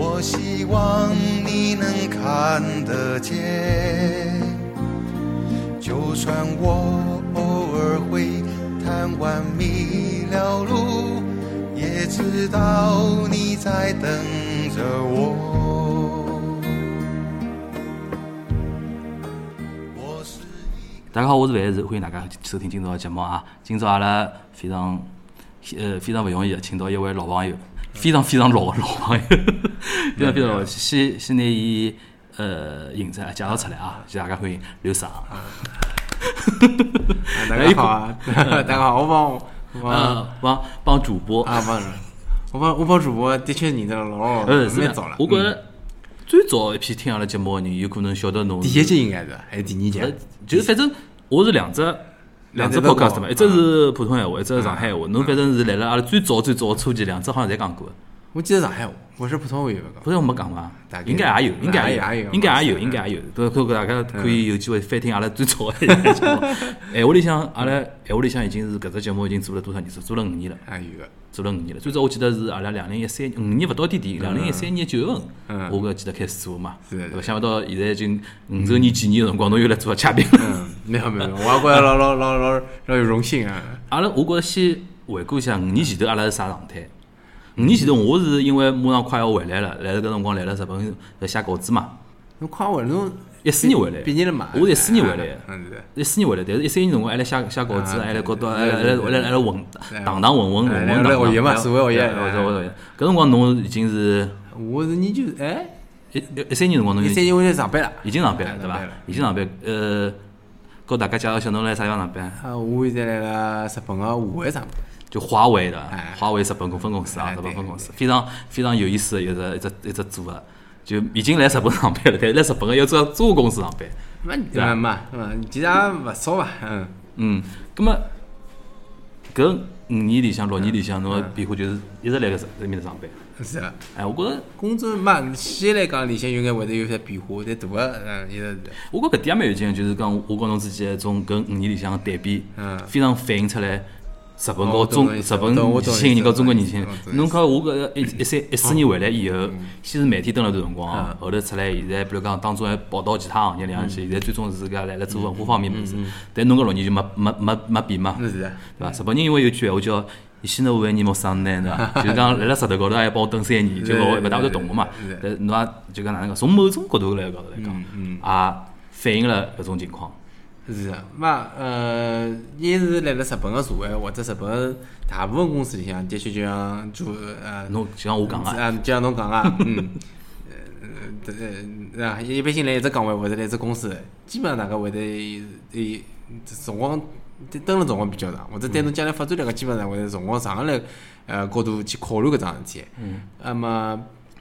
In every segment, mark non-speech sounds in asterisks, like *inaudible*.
我希望你能看得见。就算我偶尔会贪玩迷了路，也知道你在等着我。大家好，我是范是，欢迎大家收听今朝的节目啊。今朝阿拉非常呃非常勿容易，请到一位老朋友，非常非常老的 *laughs* 老朋友，非常非常老，先先拿伊呃名字介绍出来啊，就大家欢迎刘爽。大家好啊，*laughs* 大家好，我帮我帮。呃，帮帮主播，啊帮我帮我帮主播的确认得老老呃，是的。蛮早了。我觉嗯。着最早一批听阿拉节目的人，有可能晓得侬第一集应该是还是第二呃集？就是反正我是两只两只两只都 podcast 嘛，一只是普通闲话，一只是上海闲话。侬反正是来了阿拉最早最早的初期，两只好像侪讲过的。我记得上海话，我是普通话有没讲。不是我没讲伐大？概应该也有，应该也也有应该也有，嗯应该也有。都可大家可以有机会翻听阿拉最早的一个节目。*laughs* 闲话里向，阿拉闲话里向已经是搿只节目已经做了多少年数？做了五年了。还有个，做了五年了，最早我记得是阿拉两零一三五年勿到点点，两零一三年九月份，嗯我搿记得开始做嘛，是的对伐？想勿到现在已经五周年纪念的辰光，侬又来做嘉宾了。嗯，没有没有，我也觉着老老老老老有荣幸啊。阿拉我觉着先回顾一下五年前头阿拉是啥状态。五年前头我是因为马上快要回来了，来了搿辰光来了日本来写稿子嘛，侬快回来，侬一四年回来，毕业了嘛？我是一四年回来。*laughs* 一四年回来，但是一三年辰光还来写写稿子，啊还来搞到还对来还来还来混堂堂混混混哎混学习嘛哎社会学习哎哎学习。搿辰光侬已经是我是研究哎，一一一三年辰光侬一三年我就上班了。已经上班了，对伐？已经上班，呃，告大家介绍一下侬来啥地方上班？啊，我现在来了日本个华为上班。就华为的哎，华为日本分公司啊，哎日本分公司，非常非常有意思的一只一只一只组合，就已经来日本上班了，但 *laughs* 是来日本个要做中国公司上班。没对吧嘛其实也勿少伐，嗯，嗯，葛么搿五年里向、六年里向，侬个变化就是一直辣搿搿面搭上班。是啊。哎，我觉着，工作嘛，现在来讲里向应该会得有些变化，但大个嗯，一直是。我觉搿点也蛮有劲的，就是讲我跟侬之间种搿五年里向个对比，嗯非常反映出来。日本哦和中日本年轻人和中国年轻人侬看我搿一一三一四年回来以后，先是媒体蹲了段辰光嗯，后头出来，现在比如讲当中还跑到其他行业里向去，现在最终是自家来来做文化方面物事。但侬搿六年就没没没没变嘛，对伐？日本人因为有句闲话叫“伊西诺万年莫生呢”，对伐？就是讲辣辣石头高头还要帮我蹲三年，就勿勿大会得动个嘛。但侬也就讲哪能讲，从某种角度来高头来讲，嗯也反映了搿种情况。是的。嘛，呃，一是来了日本个社会或者日本大部分公司里向，的确就像做呃，侬就像我讲个，啊，就像侬讲个，*laughs* 嗯，呃，呃，啊，一般性来一只岗位或者来一只公司，基本上大家会得有辰光蹲了辰光比较长，或者对侬将来发展来讲，基本上会得辰光长了来呃高度去考虑搿桩事体。嗯。那么，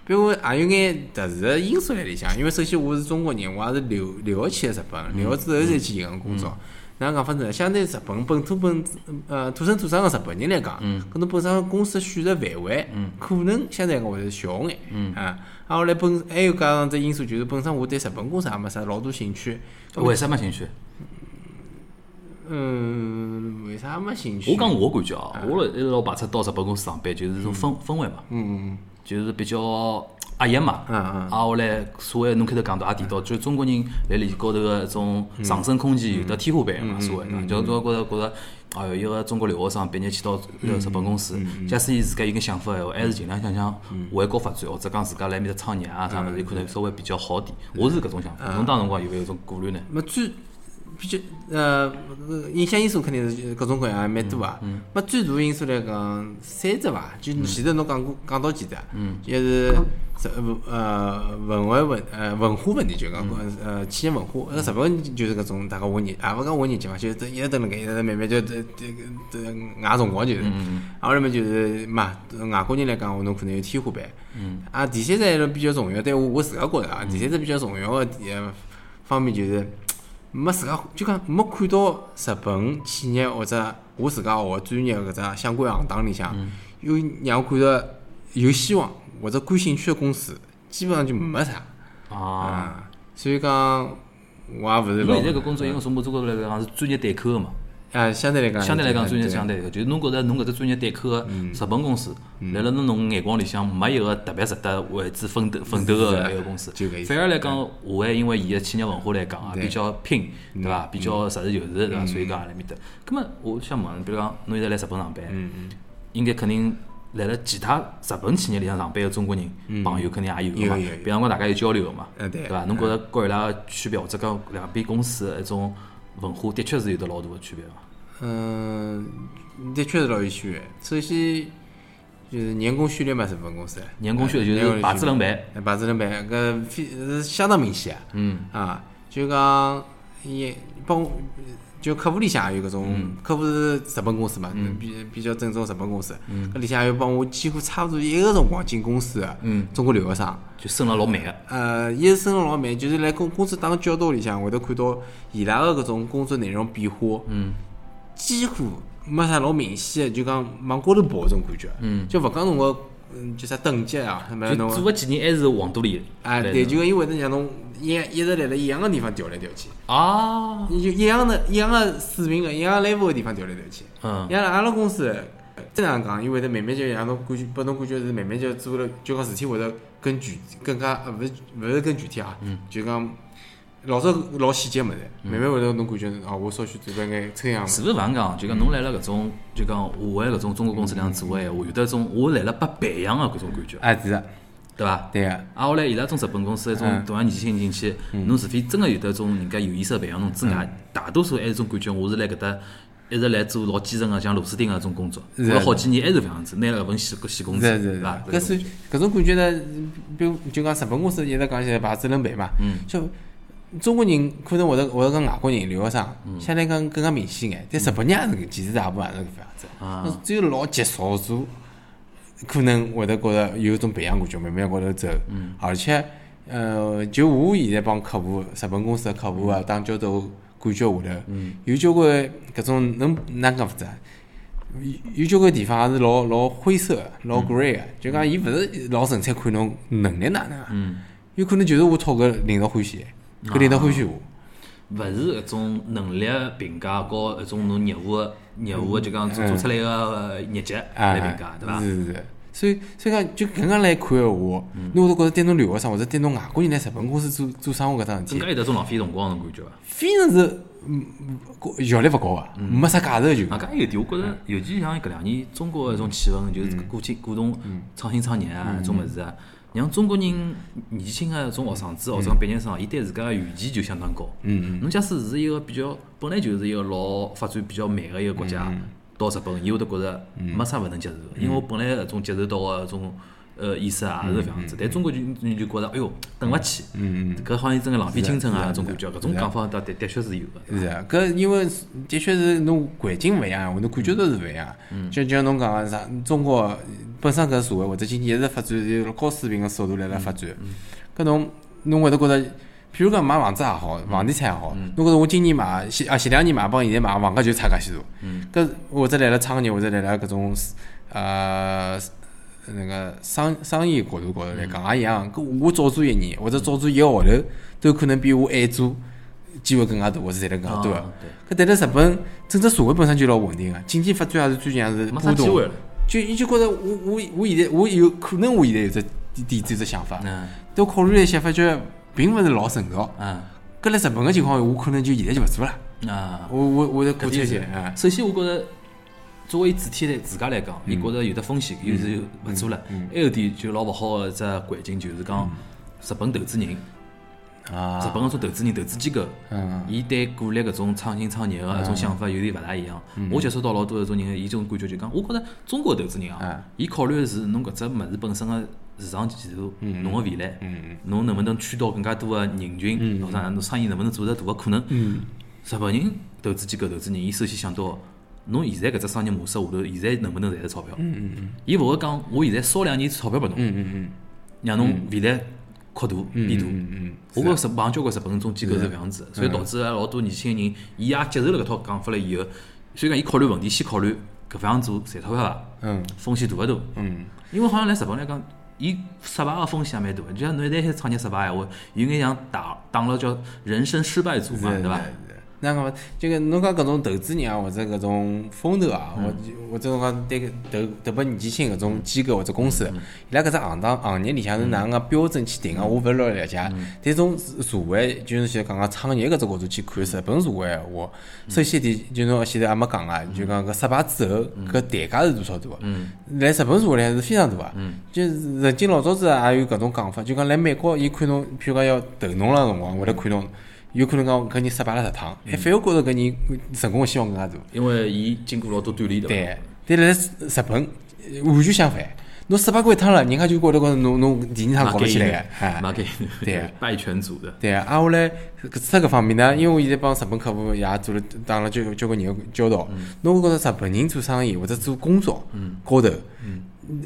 比如也有眼特殊个因素辣里向，因为首先我是中国人，我也是留留学去的日本，留学之后才去寻个工作。哪能讲法子？相对日本本土本呃土生土长个日本人来讲，可能本身公司选择范围，可能相对来讲会得小眼，啊，啊后来本还有加上只因素，就是本身我对日本公司也没啥老多兴趣，为啥没兴趣？嗯，为啥没兴趣？我讲我感觉哦，我一直老排斥到日本公司上班，就是种氛氛围嘛，嗯嗯，就是比较压抑嘛。嗯嗯啊，后来所谓侬开头讲到也提到，就是中国人辣里高头个一种上升空间有得天花板嘛，所谓的，就我觉着觉着，哎哟，一个中国留学生毕业去到呃日本公司，假使伊自家有眼想法闲话，还是尽量想想回国发展，或者讲自家来面搭创业啊啥物事，有可能稍微比较好点。我是搿种想法。侬当辰光有没有一种顾虑呢？没最比较呃呃影响因素肯定是各种各样蛮多啊。没最大因素来讲，三只伐，就前头侬讲过讲到几只，一是日呃文化问呃文化问题，就讲呃企业文化。呃日本就是搿种大家混业，也勿讲混业绩嘛，就是一直等辣盖，一直慢慢就这这个这外辰光就是。啊，后面就是嘛，外国人来讲，侬可能有天花板。啊，第三只还是比较重要，但我我自家觉着啊，第三只比较重要个呃方面就是。没自家就讲没看到日本企业或者我自家学专业搿只相关行当里向有让我看到有希望或者感兴趣的公司，基本上就没啥啊。啊。所以讲我也勿是因为老现在搿工作，因为从某种角度来讲是专业对口个嘛。啊，相对来讲，相对来讲，专业对相对，就是侬觉着侬搿只专业对口个日本公司，辣辣侬侬眼光里向没一个特别值得为之奋斗奋斗个一个公司反而来讲，华为因为伊个企业文化来讲啊，比较拼，对伐？比较实事求是，对伐？所以讲也辣面搭。葛末我想问，比如讲侬现在来日本上班，应该肯定辣辣其他日本企业里向上班个中国人朋友肯定也有个嘛。比方讲大家有交流个嘛，嗯对对伐？侬觉着和伊拉个区别，或者讲两边公司个一种文化，的确是有得老大个区别伐？嗯，的确是老有区别。首先就是员工序列嘛，是分公司员工序列就是牌子轮排，哎排子轮排，搿非是相当明显啊。嗯啊，就讲伊帮我就客户里向也有搿种，嗯。客户是日本公司嘛，比比较正宗日本公司，搿里向有帮我几乎差勿多一个辰光进公司的嗯，中国留学生。就升了老慢个。呃，一是升了老慢，就是来公公司打个交道里向会得看到伊拉个搿种工作内容变化，嗯。几乎没啥老明显的，就讲往高头跑搿种感觉。嗯，就勿讲侬个嗯叫啥等级啊，就做个几年还是黄肚里。啊，对，就因为会得让侬一一直辣辣一样个地方调来调去，啊，你就一样的、一样个水平个、一样 level 个地方调来调去。嗯。像阿拉公司正常讲，伊会得慢慢就让侬感觉，拨侬感觉是慢慢就做了，就讲事体会得更具更加呃，勿是勿是更具体啊，就讲老早老细节物事，慢慢会得侬感觉哦，我稍许做了眼抽象物事。是勿是搿能讲？就讲侬来了搿种，就讲华为搿种中国公司里向做个闲话，有得一种我来了被培养个搿种感觉，啊，是啊，对伐？对个，啊，后来伊拉种日本公司一种嗯。同样年纪轻人进去，侬除非真个有得种人家有意识地培养侬之外，大多数还是种感觉，我是来搿搭一直来做老基层个像螺丝钉个种工作，是做了好几年还是搿样子，拿了搿份细细工资，是伐？，搿是搿种感觉呢，比如就讲日本公司一直讲起来排子轮排嘛，嗯。就中国人可能会得会得跟外国人留学生嗯。相对讲更加明显眼，但日本人也是其实大部分也是搿副样子，啊。只有老极少数可能会得觉着有一种培养感觉，慢慢高头走，嗯。而且呃，就我现在帮客户日本公司的客户啊打交道感觉下头，嗯。有交关搿种能哪能讲法子啊？有有交关地方也是老老灰色的、老 grey 个，就讲伊勿是老纯粹看侬能力哪能有可能就是我讨搿领导欢喜，搿领导欢喜我。勿是搿种能力评价和一种侬业务个业务个就讲做做出来个业绩啊，来评价，对伐？是是是。所以所以讲，就搿样来看闲话，侬会得觉着对侬留学生或者对侬外国人来日本公司做做生活搿桩事体更加，有得种浪费辰光个感觉伐？非常是嗯嗯效率勿高啊，没啥价值就。啊，搿还有点，我觉着，尤其像搿两年中国个一种气氛，就是鼓起鼓动创新创业啊，种物事啊，让中国人年轻个种学生子或者讲毕业生，伊对自家个预期就相当高。嗯嗯。侬假使是一个比较本来就是一个老发展比较慢个一个国家，到日本，伊会得觉着没啥勿能接受。的，因为我本来搿种接受到个搿种呃意思啊也是搿样子，但中国就你就觉着，哎哟，等勿起，嗯嗯。搿好像真个浪费青春啊，搿种感觉，搿种讲法倒的的确是有个。是啊，搿因为的确是侬环境勿一样，侬感觉到是勿一样。就就像侬讲个啥，中国本身搿社会或者经济一直发展，有高水平个速度辣辣发展。搿侬侬会得觉着，譬如讲买房子也好，房地产也好，侬觉着我今年买前啊前两年买帮现在买房价就差介许多。搿或者来了创业或者来了搿种呃。那个商商业角度高头来讲也一样，搿我早做一年或者早做一个号头，都可能比我晚做机会更加大，或者赚得更加多搿但是日本，整个社会本身就老稳定个，经济发展也是最近也是波动。就伊就觉着我我我现在我有可能我现在有只点点子有只想法，嗯。但考虑了一下，发觉并勿是老成熟。嗯。搿辣日本个情况下，我可能就现在就勿做了。啊。我我我在过搿点是这些啊，首先，我觉着作为主体来自家来讲，伊嗯觉着有的风险，有是勿做了。还有点就老勿好个只环境，就是讲日本投资人啊。日本搿种投资人、投资机构，嗯伊对鼓励搿种创新创业个搿种想法有点勿大一样。嗯。我接触到老多搿种人，伊种感觉就讲，我觉着中国投资人啊嗯，伊考虑个是侬搿只物事本身个市场前途，嗯。侬个未来，侬能不能驱动更加多个人群，或者侬生意能不能做得大个可能。嗯。日本人投资机构、投资人，伊首先想到，侬现在搿只商业模式下头，现在能不能赚着钞票？嗯嗯嗯伊勿会讲，我现在烧两年钞票拨侬，嗯嗯让侬未来扩大嗯变大。嗯嗯，我觉着日帮交关日本种机构是搿样子的，所以导致了老多年轻人，伊也接受了搿套讲法了以后，所以讲伊考虑问题，先考虑搿方样做赚钞票伐？嗯风险大勿大？嗯因为好像来日本来讲，伊失败个风险也蛮大的。就像侬一旦开始创业失败闲话，有眼像打打了叫人生失败组嘛，对伐？那个这个侬讲搿种投资人啊，或者搿种风投啊，或或者侬讲对个投投拨年纪轻搿种机构或者公司，伊拉搿只行当行业里向是哪能个标准去定个，我勿是老了解。但从社会就是现在讲讲创业搿只角度去看日本社会闲话，首先点就侬前头还没讲啊，就讲搿失败之后搿代价是多少大个？来日本社会里还是非常大个。就是曾经老早子也有搿种讲法，就讲来美国，伊看侬，譬如讲要投侬了辰光，会得看侬。有可能讲搿人失败了十趟，还反而觉着搿人成功个希望更加大。因为伊经过老多锻炼，对但辣日本呃完全相反，侬失败过一趟了，人家就觉着讲侬侬第二趟搞勿起来。个，哎，对。败犬组的，对啊。啊，我来搿只搿方面呢，因为我现在帮日本客户也做了打了交交关人个交道，侬会觉着日本人做生意或者做工作高头，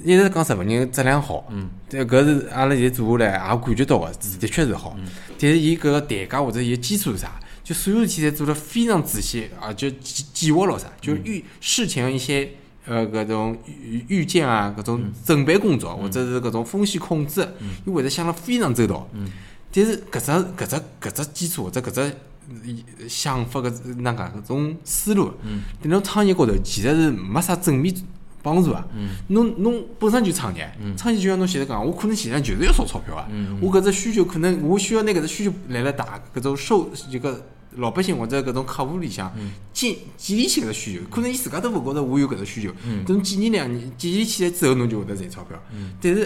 一直讲日本人质量好，对，搿是阿拉现在做下来也感觉到个，是的确是好。但是伊搿个代价或者伊个基础是啥？就所有事体侪做得非常仔细，啊，就计计划了啥，就预事前的一些呃搿种预预见啊，搿种准备工作或者是搿种风险控制，伊会得想了非常周到。但是搿只搿只搿只基础或者搿只呃想法搿那个搿种思路，对侬创业高头其实是没啥正面帮助啊。侬侬本身就创业，创业就像侬现在讲，我可能现在就是要烧钞票啊。我搿只需求可能我需要拿搿只需求来了大搿种受这个老百姓或者搿种客户里向建建立起搿只需求，可能伊自家都勿觉着我有搿只需求。等几年两年建立起来之后，侬就会得赚钞票。但是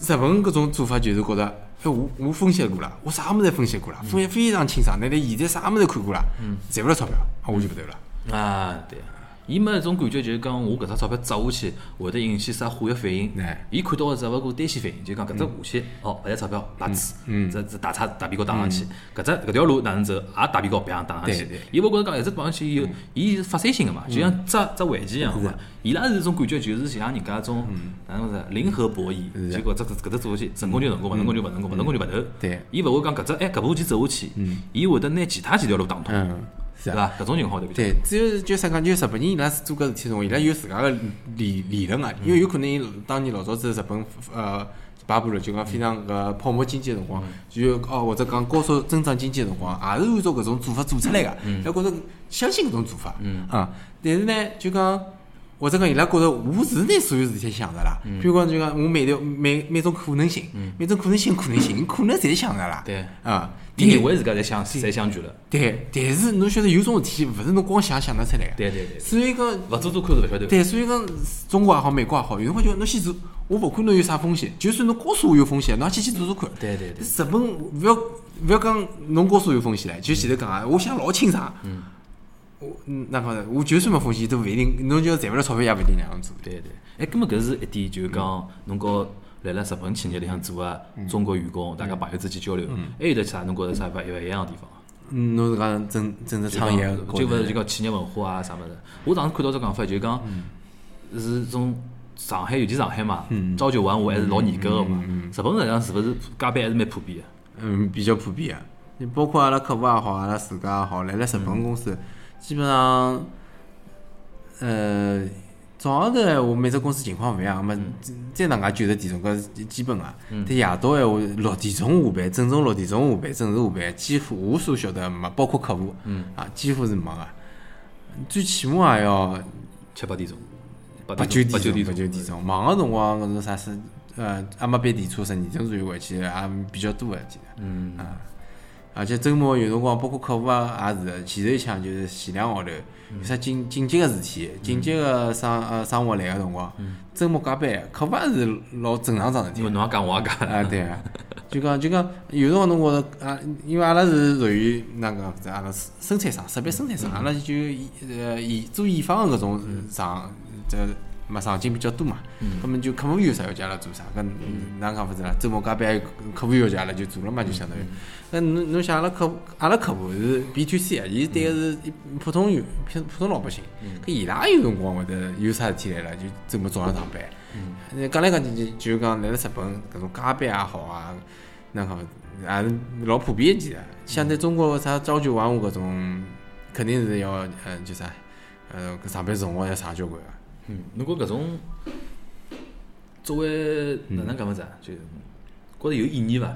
日本搿种做法就是觉着，哎，我我分析过了，我啥物事侪分析过了，分析非常清爽，乃来现在啥物事看过了，赚勿了钞票，啊，我就勿投了。啊，对。伊没一种感觉，就是讲我搿只钞票砸下去会得引起啥化学反应？哎。伊看到个只勿过单线反应，就讲搿只下去，哦，搿只钞票啪呲，这这大叉大鼻高打上去，搿只搿条路哪能走，也大鼻高啪打上去。伊勿觉着讲一直打上去以后，伊是发散性个嘛，就像只只围棋一样嘛。伊拉是一种感觉，就是像人家种哪能说零和博弈，结果这搿只做下去，成功就成功，勿成功就勿成功，勿成功就勿投。对。伊勿会讲搿只哎搿步棋走下去，伊会得拿其他几条路打通，嗯，是啊。对伐？搿种情况对不对，只有就啥讲，就日本人伊拉是做搿事体辰光，伊拉有自家个理理论啊。因为有可能伊当年老早子日本呃巴布了，就讲非常搿泡沫经济个辰光，就哦或者讲高速增长经济个辰光，也是按照搿种做法做出来个。伊拉觉着相信搿种做法，啊，但是呢，就讲或者讲伊拉觉着我是拿所有事体想着啦。比如讲就讲我每条每每种可能性，每种可能性可能性，可能侪 *laughs* 想着啦。对啊，伊认为自家侪想侪想全了。对，但是侬晓得有种事体勿是侬光想想得出来个。对对对，所以讲，勿做做看是勿晓得。对，所以讲中国也好，美国也好，有辰光就讲侬先做，我勿管侬有啥风险，就算侬告诉我有风险，侬也先去做做看。对对对日本勿要勿要讲侬告诉我有风险唻，就前头讲啊，我想老清爽。嗯。我嗯，那好，我就算没风险，都勿一定，侬就赚勿了钞票，也勿一定那样做。对对，哎，根本搿是一点，就是讲侬告辣辣日本企业里向做个中国员工，大家朋友之间交流，还有得啥侬觉着啥勿勿一样个地方？嗯，侬是讲正正式创业就勿是就讲企业文化啊啥物事。我上次看到只讲法，就是讲是从上海，尤其上海嘛，朝九晚五还是老严格个嘛。日本实际上是勿是加班还是蛮普遍个？嗯，比较普遍个。你包括阿拉客户也好，阿拉自家也好，来了日本公司，基本上，呃，早上头闲话，每只公司情况勿一样，么再能介九十点钟搿是基本个。但夜到闲话，六点钟下班，正常六点钟下班，正时下班，几乎我所晓得没，包括客户，啊，几乎是没个。最起码也要七八点钟，八八九点钟，八九点钟。忙个辰光，搿种啥事，呃，阿没班电车十二点钟左右回去，也比较多个，记得。嗯，啊，而且周末有辰光，包括客户啊，也是的前头一枪就是前两个号头有啥紧紧急个事体，紧急个生呃生活来个辰光，周末加班，客户也是老正常桩事体。因为。侬也讲我也讲，啊，对啊，就讲就讲，有辰光侬觉着啊，因为阿拉是属于那个是阿拉生生产商，设备生产商，阿拉就呃研做研发个搿种厂，这嘛场景比较多嘛，那么就客户有啥要求阿拉做啥，搿哪能讲勿是啦？周末加班，客户要求阿拉就做了嘛，就相当于。那侬侬想阿拉客户，阿拉客户是 B to C 啊，伊对个是普通员普普通老百姓，搿伊拉有辰光会得有啥事体来了，就周末早上上班。呃讲来讲去就就是讲来了日本搿种加班也好啊，那好也是老普遍其实。相对中国啥朝九晚五搿种，肯定是要呃就啥呃搿上班辰光要长交关个。嗯，侬觉搿种作为哪能讲法子啊？就觉着有意义伐？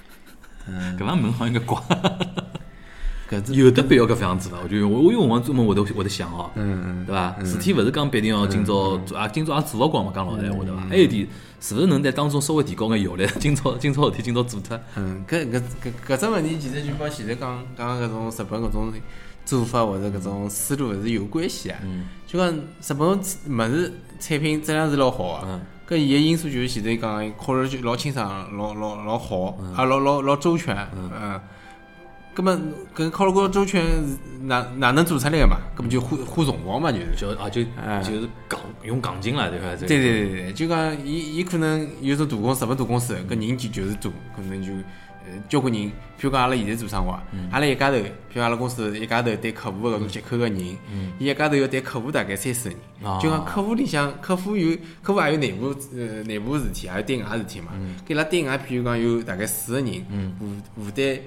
*laughs* 嗯，搿方门好应该怪，*laughs* 搿只有的必要搿副样子伐？我就我我有辰光专门会得会得想哦，嗯嗯对伐？事体勿是讲必定要今朝做啊，今朝也做勿光嘛，讲老实闲话对伐？还有一点，是勿是能在当中稍微提高眼效率？*laughs* 今朝今朝事体今朝做脱，嗯，搿搿搿搿只问题其实就帮现在讲讲搿种日本搿种做法或者搿种思路是有关系啊。嗯就讲日本物事产品质量是老好嗯个，搿伊个因素就是前头讲考虑就老清爽、老老老好，啊老老老周全，嗯。葛末搿考虑过周全是哪哪能做出来个嘛？搿么就花花辰光嘛，就是。就啊就哎就是杠用杠精了对伐？对对对对，就讲伊伊可能有种大公司，日本大公司，搿人就就是多，可能就呃交关人，譬如讲阿拉现在做生活，阿拉一家头，譬如阿拉公司一家头对客户搿种接口个人，伊一家头要对客户大概三四个啊。人，就讲客户里向客户有客户也有内部呃内部事体，也有对外事体嘛，搿伊拉对外譬如讲有大概四个人，负负担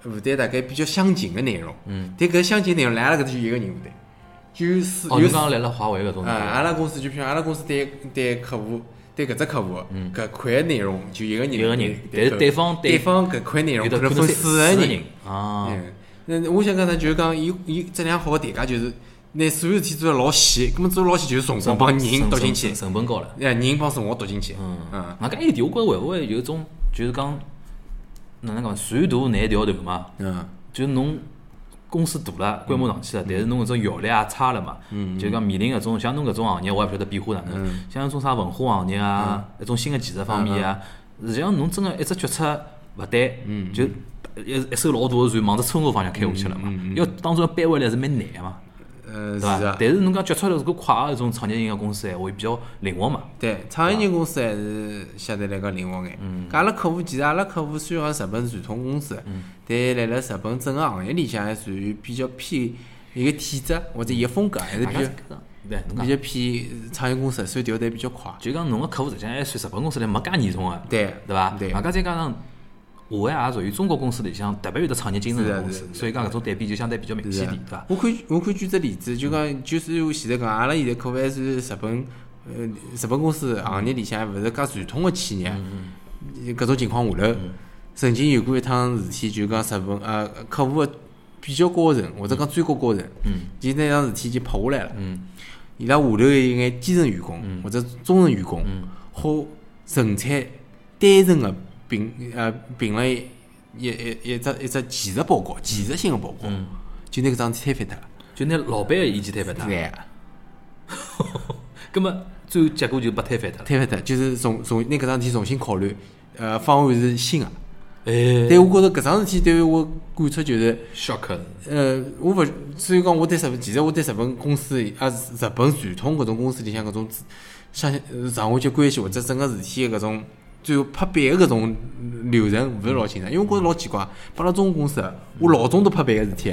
负担大概比较相近个内容，但搿相近内容来阿拉搿搭就一个人负担，就有四哦，有刚刚来了华为搿种啊，阿拉公司就譬如阿拉公司对对客户对搿只客户搿块内容就一个人一个人，但是对方对方搿块内容可能分四四个人人。啊，嗯，那我想讲呢，就是讲伊伊质量好个代价就是拿所有事体做得老细，根本做得老细就是辰光帮人读进去成，本高了。哎，人帮辰光读进去。嗯嗯，外加一点，我觉着会勿会有种就是讲哪能讲，船大难调头嘛。嗯就是侬公司大了，规模上去了，但是侬搿种效率也差了嘛。嗯就讲面临搿种像侬搿种行业，我也勿晓得变化哪能。像种啥文化行业啊，嗯。一种新的技术方面啊，实际上侬真个一只决策勿对，嗯就一一艘老大个船往着错误方向开下去了嘛。要当中要扳回来是蛮难个嘛，呃，对伐是啊？。但是侬讲决策如果快个一种创业型个公司闲话，比较灵活嘛。对，创业型公司还是相对来讲灵活眼。嗯搿阿拉客户其实阿拉客户虽然讲日本传统公司，嗯但辣辣日本整个行业里向还属于比较偏一个体制或者一个风格还是比较对，比较偏创业公司，所以调得比较快。就讲侬个客户实际上还算日本公司里没介严重个。对对伐？对外加再加上华为也属于中国公司里向特别有得创业精神的个公司所以讲搿种对比就相对比较明显点，对伐？我可以我可以举只例子，就讲就是我现在讲，阿拉现在客户还是日本呃日本公司行业里向勿是介传统个企业，搿种情况下头，曾经有过一趟事体，就讲日本呃客户个比较高层或者讲最高高层，伊那桩事体已经拍下来了，伊拉下头有一眼基层员工或者中层员工，好纯粹单纯个评呃评了一一一一只一只技术报告，技术性个报告，就拿搿桩事体推翻脱了。就拿老板个意见推翻脱，对，*laughs* 葛末最后结果就被推翻脱了。推翻脱，就是重重拿搿桩事体重新考虑，呃，方案是新个。哎但我觉着搿桩事体对于我感触就是，，shock，呃，我勿，所以讲我对日本，其实我对日本公司啊，日本传统搿种公司里向搿种相呃上下级关系或者整个事体个搿种最后拍板个搿种流程勿是老清爽，因为我觉着老奇怪，帮阿拉中国公司，我老早都拍板个事体，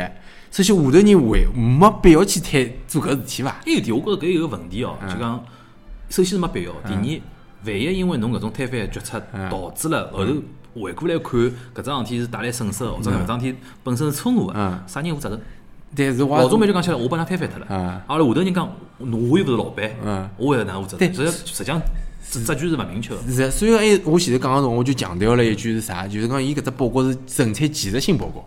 首先下头人会没必要去推做搿事体伐？还有一点，我觉着搿有个问题哦，就讲首先是没必要，第二，万一因为侬搿种推翻决策导致了后头回过来看搿桩事体是带来损失的，或者搿桩事体本身是错误嗯。个，啥人负责？任？但是我老早蛮就讲起来，我帮他推翻脱了。嗯。阿拉下头人讲，侬我又勿是老板嗯，我会哪能负责？对。任？实际实际上这这句是勿明确的。是，所以讲，哎，我前头讲个辰光，我就强调了一句是啥？就是讲，伊搿只报告是纯粹技术性报告，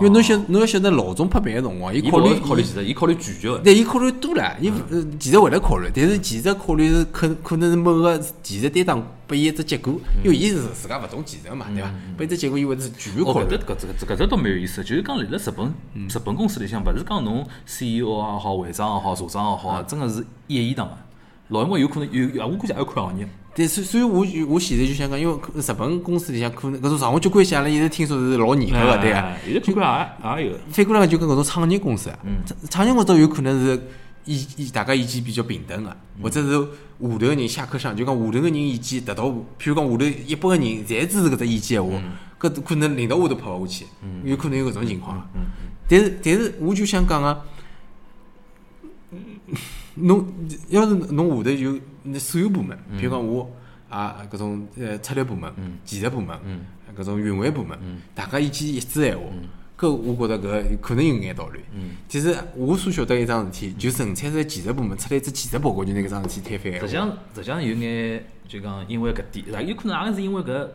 因为侬晓侬要晓得老总拍板个辰光，伊伊考虑考虑技术，伊考虑全局个。对，伊考虑多了，伊呃其实会得考虑，但是其实考虑是可可能是某个技术担当拨伊一只结果，因为伊是自家勿懂技术嘛，对伐？拨伊只结果，伊会得是全面哦，考虑搿只。搿只搿只倒蛮有意思，就是讲辣辣日本日本公司里向，勿是讲侬 CEO 也好，会长也好，社长也好，真个是一言堂个。老辰光有可能有，我估计也要看行业。但，所所以我就我现在就想讲，因为可日本公司里向可能搿种上下级关系，阿拉一直听说是老严格个，对啊。现在看看也也有。反过来讲，就跟搿种创业公司啊，创创业公司倒有可能是意意大家意见比较平等个，或者是下头个人下课上，就讲下头个人意见达到，譬如讲下头一百个人侪支持搿只意见闲话，搿可能领导下头拍勿下去，有可能有搿种情况。但是但是我就想讲个，侬要是侬下头有那所有部门，譬如讲我啊搿种呃策略部门、技术部门、搿种运维部门，大家意见一致闲话，搿我觉着搿可能有眼道理。其实我所晓得一桩事体，就纯粹是技术部门出来一只技术报告，就拿搿桩事体推翻实际。上实际上有眼就讲，因为搿点？有可能也是因为搿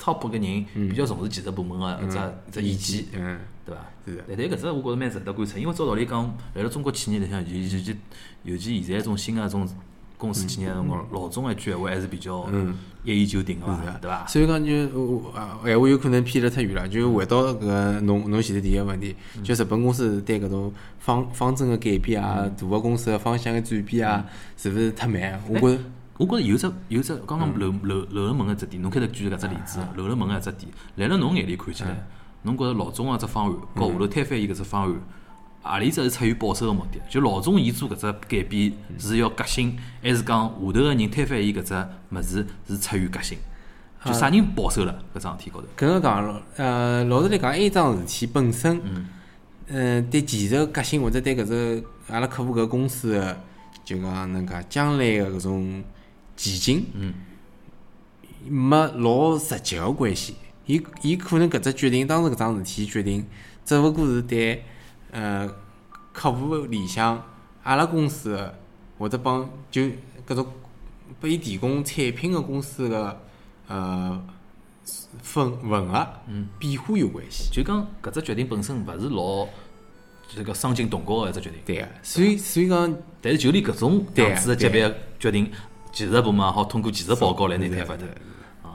top 个人比较重视技术部门个一只一只意见，嗯，对伐？是的但但搿只我觉着蛮值得观察，因为照道理讲，辣辣中国企业里向，尤其尤其尤其现在种新个种公司企业辰光，老总一句闲话还是比较一言九鼎个嘛？对伐？所以讲就闲话有可能偏得太远了。就回到搿侬侬前头第一个问题，就日本公司对搿种方方针个改变啊，大个公司个方向个转变啊，是勿是太慢？我觉着我觉着有只有只刚刚漏漏漏了问个只点，侬开头举个搿只例子，漏了门个只点，辣辣侬眼里看起来，侬觉着老总个只方案，和下头推翻伊搿只方案，何里只是出于保守个目的？就老总伊做搿只改变是要革新，还是讲下头个人推翻伊搿只物事是出于革新？就啥人保守了搿桩事体高头？搿个讲，呃，老实来讲，一桩事体本身，嗯，对技术革新或者对搿只阿拉客户搿公司个，就讲能介将来个搿种前景，嗯，没老直接个关系。伊伊可能搿只决定，当时搿桩事体决定，只勿过是对呃客户里向阿拉公司个或者帮就搿种拨伊提供产品个公司个呃份份额变化有关系。就讲搿只决定本身勿是老这个伤筋动骨个一只决定。对个，所以所以讲，但是就连搿种对样子的级别的决定，技术部门也好通过技术报告来拿推发脱。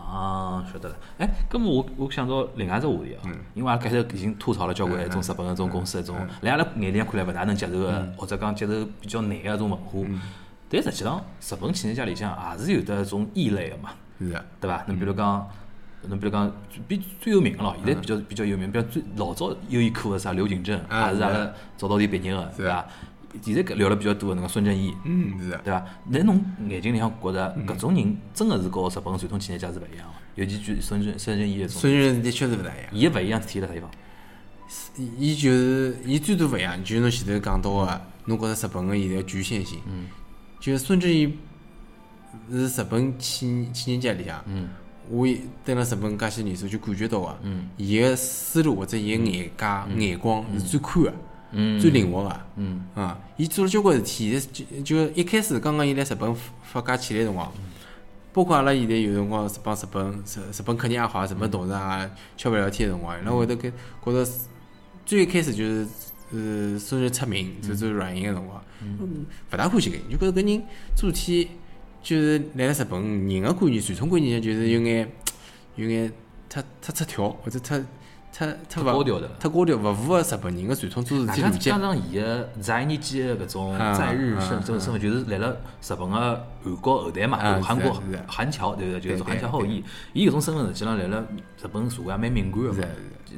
啊，晓得了。哎，葛么我我想到另外一只话题啊，因为阿拉开头已经吐槽了交关一种日本个种公司一种，辣阿拉眼里向看来勿大能接受个，或者讲接受比较难个一种文化。但实际上，日本企业家里向也是有得一种异类个嘛，是个，对伐？侬比如讲，侬比如讲比最有名个咯，现在比较比较有名，比如最老早优衣库个啥刘景正，啊也是阿拉早稻田毕业个，对伐？现在搿聊了比较多个那个孙正义，嗯，是个。对伐？那侬眼睛里向觉着搿种人真个是和日本传统企业家是勿一样个，尤其就孙正孙正义一种，孙正义的确是勿大一样，伊个勿一样体现辣啥地方？伊伊就是伊最多勿一样，就是侬前头讲到个，侬觉着日本个现在局限性，嗯，就是孙正义是日本企企业家里向，嗯，我蹲辣日本介些年数就感觉到个，嗯，伊个思路或者伊个眼界、眼光是最宽个，嗯。最灵活个，嗯。啊，伊做了交关事体，现在就就一开始刚刚伊来日本发家起来辰光，包括阿拉现在有辰光是帮日本日日本客人也好，日本同事也吃饭聊天个辰光，伊拉会得跟觉着最一开始就是呃孙人出名，做做软银个辰光，嗯。勿大欢喜搿人，就觉着搿人做事体就是来了日本人个观念、传统观念就是有眼有眼太太出挑，或者太太太高调的太高调，勿符合日本人个传统做事大体逻辑加。上伊个在年纪个搿种啊在日啊身这种身份，就是来了日本个韩国后代嘛，啊韩国韩侨对勿对？就是韩侨后裔，伊搿种身份实际上来了日本社会也蛮敏感个嘛。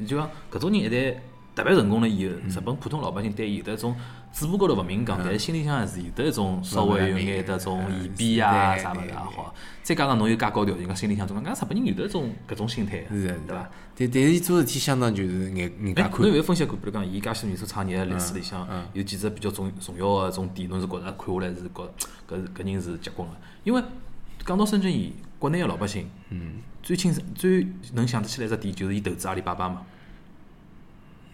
就讲搿种人一旦特别成功了以后，日本普通老百姓对伊有得一种嘴巴高头勿敏讲，但是心里向还是有得一种稍微有眼得种嫌避啊啥物事也对好。再加上侬有介高调，人家心里向总讲，搿日本人有得一种搿种心态，是的，对伐？？但但是伊做事体相当就是眼眼界哎，宽侬有没有分析过？比如讲，伊介许年数创业历史里嗯向，有几只比较重重要个种点，侬是觉着看下来是觉搿搿人是结棍个。因为讲到深圳伊，国内个老百姓，嗯，最清最能想得起来一只点，就是伊投资阿里巴巴嘛。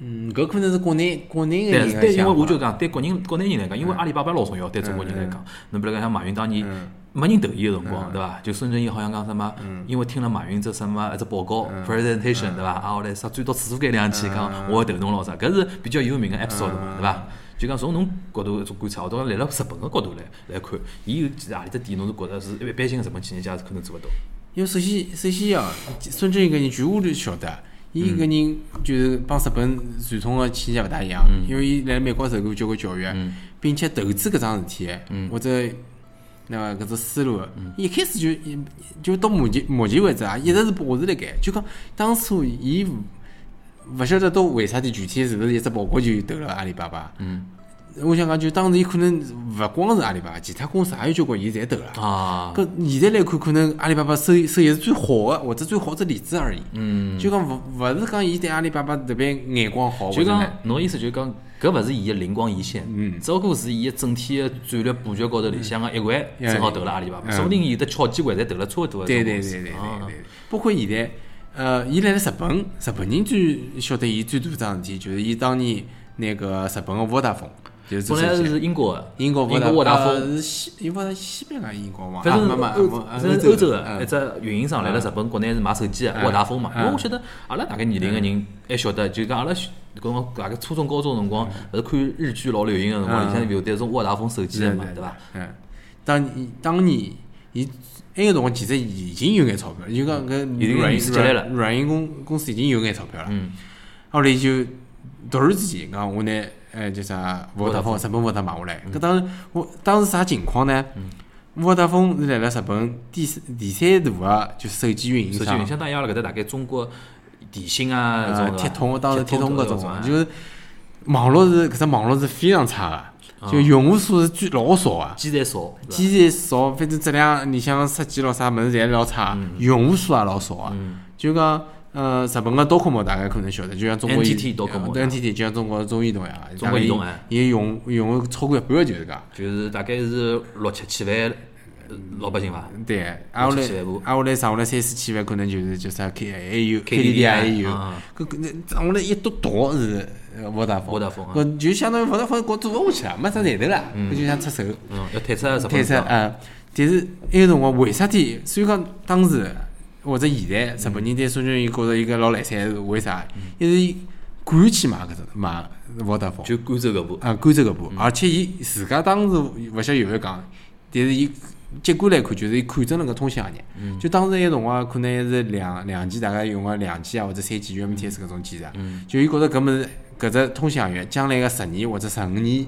嗯，搿可能是国内国内个对，对，因为我就讲对国人国内人来讲，因为阿里巴巴老重要，对中国人来讲，侬比如讲像马云当年，没人投伊个辰光，对伐？就孙正义好像讲什么，因为听了马云这什么一只报告 presentation，对伐？啊，后来啥转到厕所间两去，讲我要投侬咯啥，搿是比较有名个嘛，对伐？就讲从侬角度做观察，或者来了日本个角度来来看，伊有何里只点侬是觉着是一般性个日本企业家是可能做勿到？因为首先首先啊，孙正义搿人全部都晓得，伊搿人就是帮日本传统个企业家勿大一样，因为伊来美国受过交关教育，并且投资搿桩事体，或者那个搿只思路，伊一开始就就到目前目前为止啊，一直是保持辣盖，就讲当初伊勿勿晓得到为啥体具体是勿是一只报告就投了阿里巴巴。我想讲，就当时伊可能勿光是阿里巴巴，其他公司也有交关伊侪投了。啊，搿现在来看，可能阿里巴巴收益收益是最好个，或者最好只例子而已。嗯，就讲勿勿是讲伊对阿里巴巴特别眼光好，就讲侬意思就讲搿勿是伊个灵光一现，嗯只不过是伊个整体个战略布局高头里向个一环，嗯正好投了阿里巴巴，嗯说不定有的巧机会侪投了差勿多个对。对对对对包括现在，呃，伊来了日本，日本人最晓得伊最大桩事体，就是伊当年那个日本个沃达丰，本来手机是英国个，英国英国沃达丰。呃是西，伊沃达西边个英国嘛，反正欧啊反正欧洲嗯。个一只运营商来了日本国内是卖手机个嗯。沃达丰嘛。因嗯。为我晓得阿拉大概年龄个人还晓得，就讲阿拉小搿辰光大概初中高中辰光，勿是看日剧老流行个辰光，嗯。里向有迭种沃达丰手机个嘛，对对伐？？嗯，当年当年伊埃个辰光其实已经有眼钞票，就讲搿软软软银公公司已经有眼钞票了。嗯，后来就突然之间讲我拿呃叫啥沃达丰日本沃达买下来，搿当时我当时啥情况呢？沃达丰是来了日本第四第三大个就是手机运营商。手机运，相当于阿拉搿搭大概中国电信啊，搿呃种铁通当时铁通搿种啊，就是网络是搿只网络是非常差个，就用户数是最老少个。基站少，基站少，反正质量你像设计咯啥物事侪老差，用户数也老少啊。就讲，呃，日本个 Docomo 大概可能晓得，就像中国 NTT 对 NTT 就像中国中移动一样，中国移动啊伊用用户超过一半就是讲。就是大概是六七千万呃老百姓伐？对，挨下来挨下来上下来三四千万，可能就是叫啥 K A U KDDI 也有啊，搿搿那上下来一嘟坨是呃沃达丰，沃达丰啊搿就相当于沃达丰光做勿下去了，没啥赚头了，搿就想出手。嗯，要退出日本退出啊！但是埃个辰光为啥体？所以讲当时或者现在日本人对孙正义觉着伊搿老来三，是为啥？一是伊敢去买搿只买沃达丰，就甘州搿部，啊，甘州搿部，而且伊自家当时勿晓得有没有讲，但是伊结果来看，就是伊看准了搿通信行业。就当时埃个辰光，可能还是两两 G，大概用个两 G 啊或者三 G UMTS 搿种技术啊。就伊觉着搿物事搿只通信行业将来个十年或者十五年，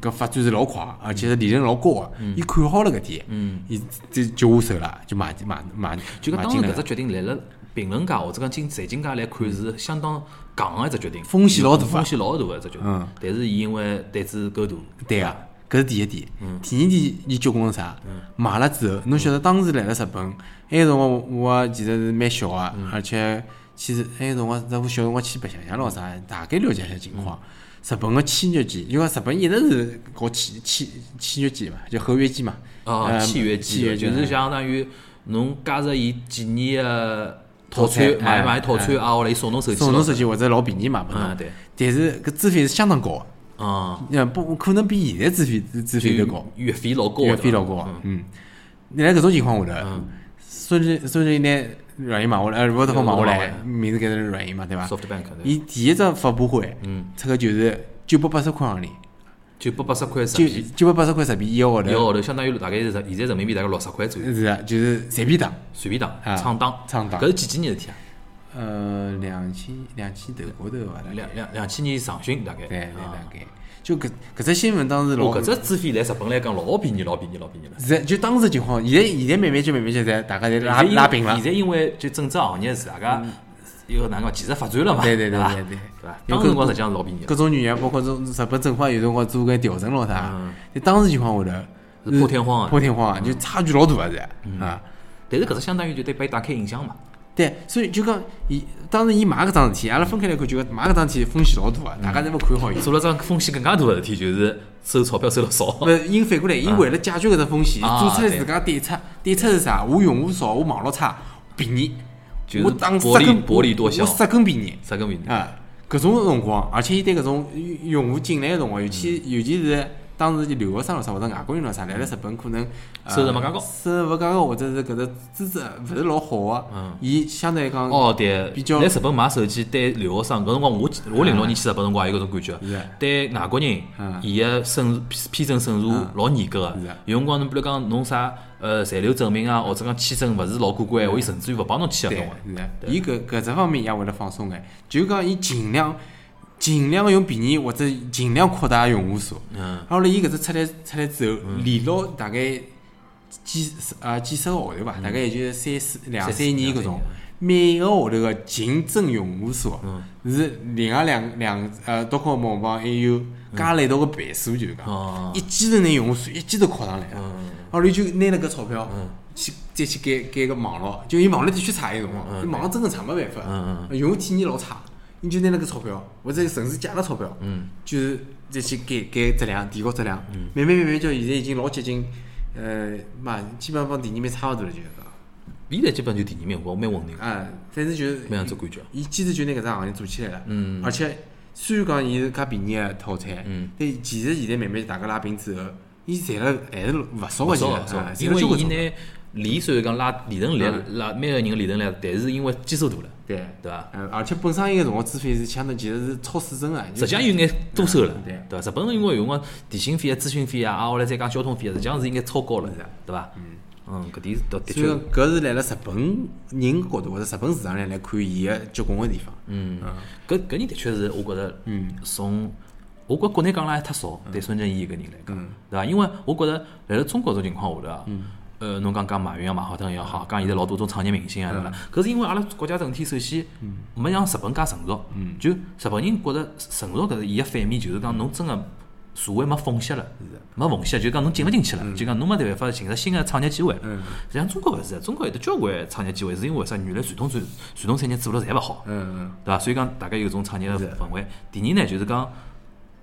搿发展是老快，而且是利润老高个。伊看好了搿点，伊就就下手了，就买买买就讲。当时搿只决定来了评论家或者讲经财经界来看是相当戆个一只决定，风险老大啊风险老大个一只决嗯定。但是伊因为胆子够大，对个，搿是第一点。第二点，伊结棍是啥？买了之后，侬晓得当时来了日本，埃个辰光我其实是蛮小个，而且其实埃个辰光，那我小辰光去白相相咯啥，大概了解一下情况。日本个签约机，因为日本一直是搞签签签约机嘛，就合约机嘛。哦，呃契约机就是相当于侬加入伊几年个套套餐餐，买哎买套餐啊，后来伊送侬手机，送侬手机或者老便宜嘛，拨嗯，侬。对，但是搿资费是相当高个，嗯，呃不可能比现在资费资费都高。月费老高的，月费老高啊。嗯，你辣搿种情况下头，孙正孙正义拿软银买下来，呃，沃达丰买下来，名字改成软银嘛，对伐伊第一只发布会，嗯，出个就是九百八十块行钿，九百八十块十九币，九百八十块十币一个号头，一个号头相当于大概是现在人民币大概六十块左右，是啊，就是随便打，随便打，啊畅打，畅打搿是几几年事体啊？呃，两千两千头高头伐？两两两千年上旬大概，对对啊。大概，就搿搿只新闻当时老哦，搿只资费来日本来讲老便宜，老便宜，老便宜了。现在就当时情况，现在现在慢慢就慢慢就在大家在拉拉平了现，在因为就整只行业是大家一个哪能讲技术发展了嘛，对对对伐？对对。对伐？有当时辰光实际上是老便宜的，各种原因，包括种日本政府也有辰光做个调整咯啥嗯，但当时情况下头是破天荒啊。破天荒啊，就差距老大个是啊。但是搿只相当于就对被打开影响嘛。对，所以就讲伊当时伊买搿桩事体，阿拉分开来看，就讲买搿桩事体风险老大个，大家侪勿看好伊。做了桩风险更加大个事体，就是收钞票收了少。勿，伊反过来，伊为了解决搿只风险，啊做出来自家对策。对策是啥？我用户少，我网络差，便宜。就是薄利薄利多销我杀根便宜。杀更便宜？啊，搿种辰光，而且伊对搿种用户进来个辰光，尤其尤其是当时就留学生咯啥或者外国人咯啥来了日本可能呃收入没介高收入勿介高，或者是搿只资质勿是老好个嗯，伊相对来讲哦，对，比较来日本买手机对留学生搿辰光我我零六年去日本辰光也有搿种感觉。是，对外国人嗯。伊个审批批准审查老严格个有辰光侬比如讲侬啥呃残留证明啊，或者讲签证勿是老过关，伊甚至于勿帮侬签合对同个。伊搿搿只方面也会得放松眼，就讲伊尽量尽量用便宜或者尽量扩大用户数。嗯，后来伊搿只出来出来之后，连牢大概几十啊几十个号头吧，大概也就三四两三三年搿种。每个号头个净增用户数嗯。是另外两两呃多科网帮还有加了一道个倍数，就是讲哦。一记头拿用户数一记头扩上来了。嗯。后来就拿了搿钞票去再去改改个网络，就伊网络的确差一辰光，伊网络真个差没办法，嗯。用户体验老差，伊就拿了个钞票，或者甚至借了钞票，嗯就是再去改改质量，提高质量，嗯。慢慢慢慢叫现在已经老接近，呃，嘛，基本上帮第二名差勿多了，就是讲，现在基本就第二名，我蛮稳定，啊，反正就是没样子感觉。伊坚持就拿搿只行业做起来了，嗯而且虽然讲伊是介便宜个套餐，嗯但其实现在慢慢大家拉平之后，伊赚了还是勿少勿个钱勿少因为伊拿利虽然讲拉利润率嗯拉每个人个利润率，但是因为基数大了，对。对伐？嗯，而且本身伊个辰光资费是相当，其实是超水准个。实际上有眼多收了，对对伐？日本因为有辰光电信费啊、咨询费啊，啊，后来再讲交通费啊，实际上是应该超高了对伐？嗯嗯，搿点的的所以讲确，搿是来了日本人角度或者日本市场来来看伊个结棍个地方。嗯，搿搿人的确是，我觉着，嗯，从我觉着国内讲了还太少，对孙正义搿人来讲，对伐？因为我觉着来了中国种情况下头啊，呃，侬讲讲马云啊、马化腾也好，讲现在老多种创业明星啊，对伐？搿是因为阿拉国家整体首先没像日本介成熟，就日本人觉着成熟搿是伊个反面，就是讲侬真个社会没缝隙了，没缝隙，就讲侬进勿进去了，就讲侬没办法寻着新个创业机会了。实际上中国勿是，中国有得交关创业机会，是因为啥？原来传统传传统产业做了侪勿好。嗯嗯，对伐？所以讲大家有种创业个氛围。第二呢，就是讲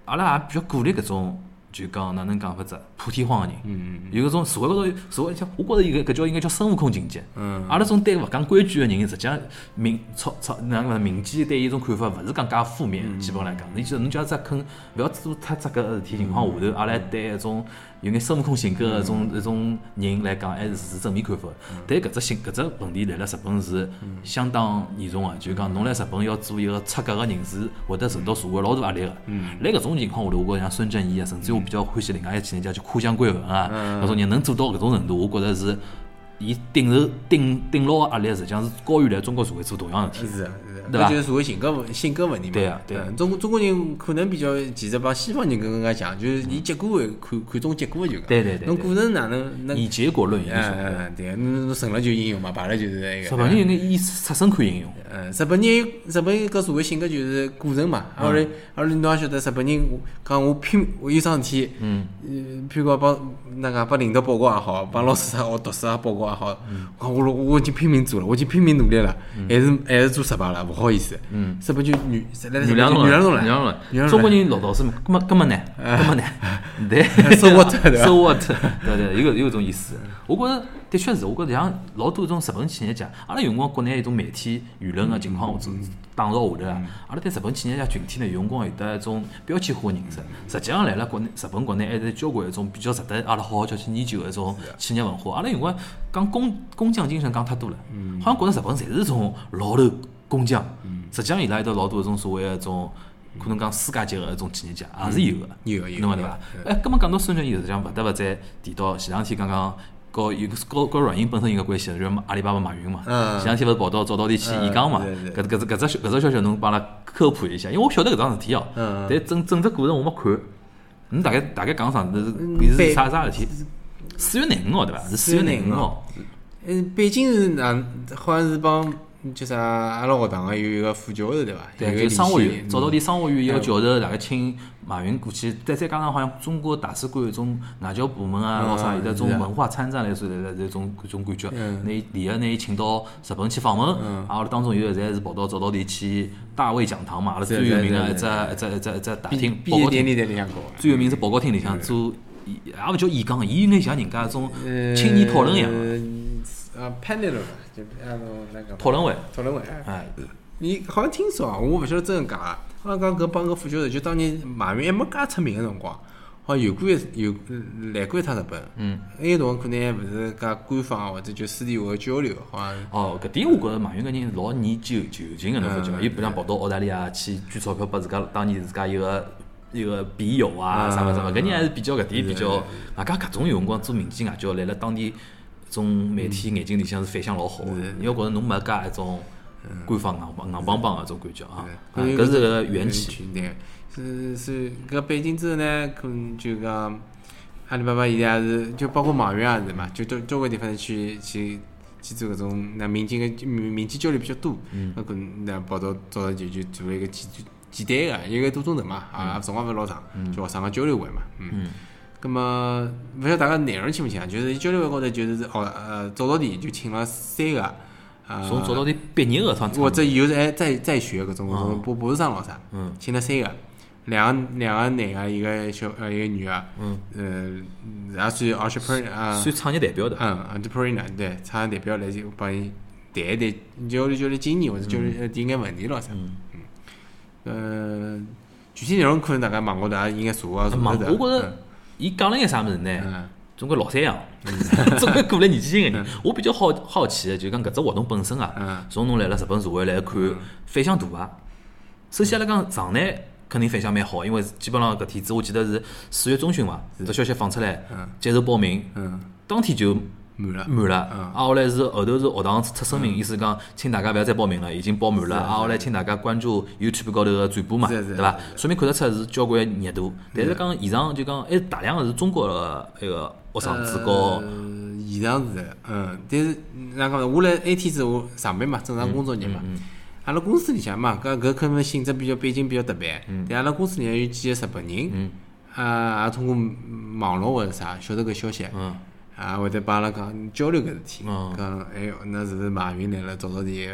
阿拉也比较鼓励搿种，就讲哪能讲法子，破天荒个人。嗯有搿种社会高头有社会像，我觉着伊搿搿叫应该叫孙悟空情节。嗯阿拉种对勿讲规矩个人，实际上民操操哪能讲民间对伊种看法勿是讲介负面。基本来讲，你就侬只要只肯勿要做太只个事体情况下头，阿拉对一种有眼孙悟空性格个一种一种人来讲，还是持正面看法的。但搿只性搿只问题来了日本是相当严重个，就是讲侬来日本要做一个出格个人士会得受到社会老大压力个。辣搿种情况下头，我觉着像孙正义啊，甚至我比较欢喜另外一个企业家就夸奖归文啊，搿种人能做到搿种程度，我觉着是伊顶受顶顶牢个压力，实际上是高于来中国社会做同样事体。是，是的，对就是社会性格问性格问题嘛。对啊对中国中国人可能比较，其实帮西方人更加强，就是以结果为看看重结果就讲。对对对对侬过程哪能能？以结果论英雄。对，侬侬成了就英雄嘛，败了就是那个。日本人有眼以出身看英雄。嗯，日本人有日本搿社会性格就是过程嘛。后来后来侬也晓得，日本人讲我拼我有桩事体，嗯，嗯，譬如讲帮那个帮领导报告也好，帮老师啥学读书啊报告也好，我我我我已经拼命做了，我已经拼命努力了，还是还是做失败了，勿好意思。嗯，日本就原来原谅侬了，原谅侬了，原谅侬了中国人老早是根本根本难，根本难，*laughs* *laughs* 对。So what，对吧？*laughs* So what？对对，有有一种意思。我觉着的确是，我觉着像老多种日本企业家，阿拉有辰光国内一种媒体舆论个情况下头打造下头啊，阿拉对日本企业家群体呢，有辰光有得一种标签化个认识。实际上来了国内日本国内还是交关一种比较值得阿拉好好叫去研究个一种企业文化。阿拉有辰光讲工工匠精神讲太多了，好像觉着日本侪是种老头工匠。实际上伊拉有得老多一种所谓个一种。可能讲世界级个一种企业家也是有个，有有侬讲对伐？哎，葛末讲到孙正义，实际上勿得勿再提到前两天刚刚和有个和和软银本身有个关系，就是阿里巴巴马云嘛。嗯前两天勿是跑到早稻田去演讲嘛？搿搿只搿只搿只消息侬帮阿拉科普一下，因为我晓得搿桩事体哦嗯，但整整只过程我没看。侬大概大概讲上是是啥啥事体？四月廿五号对伐？是四月廿五号。嗯，北京是哪？好像是帮叫啥？阿拉学堂个有一个副教授对伐？有对，就商务院，早稻田商务院一个嗯教授，大概请马云过去，再再加上好像中国大使馆有种外交部门啊，嗯老啥有得种文化参战类似的这种搿种感觉。嗯拿伊联合拿伊请到日本去访问，啊，阿拉当中有一个侪是跑到早稻田去大卫讲堂嘛，阿拉最有名个一只一只一只一只大厅报告厅里向搞。最有名是报告厅里向做，也勿叫演讲，伊有眼像人家一种青年讨论一样的呃，啊，panel 吧，就按照那个讨论会。讨论会。哎，你好像听说啊，我勿晓得真个假的，好像讲搿帮搿副教授，就当年马云还没介出名个辰光，好好像有过一有来过一趟日本。嗯。那个辰光可能还勿是介官方啊，或者就私底下个交流，好像哦，搿点我觉着马云搿人老念旧旧情个，侬发觉伐？伊不像跑到澳大利亚去捐钞票拨自家当年自家一个一个笔友啊，啥物事物，搿人还是比较搿点比较，外加搿种有辰光做民间外交，来辣当地种媒体眼睛里向是反响老好个，因为觉着侬没介一种官方硬邦硬邦邦个种感觉啊，啊搿是个缘起。对，是是搿背景之后呢，可能就讲阿里巴巴现在也是，就包括马云也是嘛，就交交关地方去去去做搿种那民间个民民间交流比较多，那可能那报道早上就就做了一个简简单个一个多钟头嘛，啊，辰光勿是老长，就学生个交流会嘛，嗯。葛么，勿晓得大家内容清勿清啊？就是交流会高头，就是哦呃，早稻田就请了三个，呃，从早稻田毕业个趟，或者以后是还在在学搿种搿种博博士生咾啥，嗯。请了三个，两个两个男个，一个小呃一个女个，嗯，呃，也算 entrepreneur 啊，算创业代表的，嗯，entrepreneur 对，创业代表来就帮伊谈一谈交流交流经验或者交流提眼问题咾啥，嗯。嗯，呃，具体内容可能大家网高头也应该查啊查网得着，我觉着伊讲了眼啥物事呢？嗯。总归老三样，*laughs* 总归过了年纪轻个人。我比较好好奇个，就讲搿只活动本身啊嗯，从侬来了日本社会来看，反响大伐？首先阿拉讲场内肯定反响蛮好，因为基本上搿天子我记得是四月中旬伐，搿消息放出来，接受报名，嗯，当天就满了，满了。嗯。啊，后来是后头是学堂出声明，意思讲请大家勿要再报名了，已经报满了。啊，后来请大家关注 YouTube 高头个转播嘛，对伐？说明看得出是交关热度。但是讲现场就讲还是大量个是中国个那个学生子和呃，现场是的，嗯，但是哪讲呢？我来 A 天子我上班嘛，正常工作日嘛。阿拉公司里向嘛，搿搿可能性质比较背景比较特别，但阿拉公司里向有几个日本人，啊，也通过网络或者啥晓得搿消息，嗯啊，会得帮阿拉讲交流搿事体，嗯讲哎哟，那是不是马云来了早早地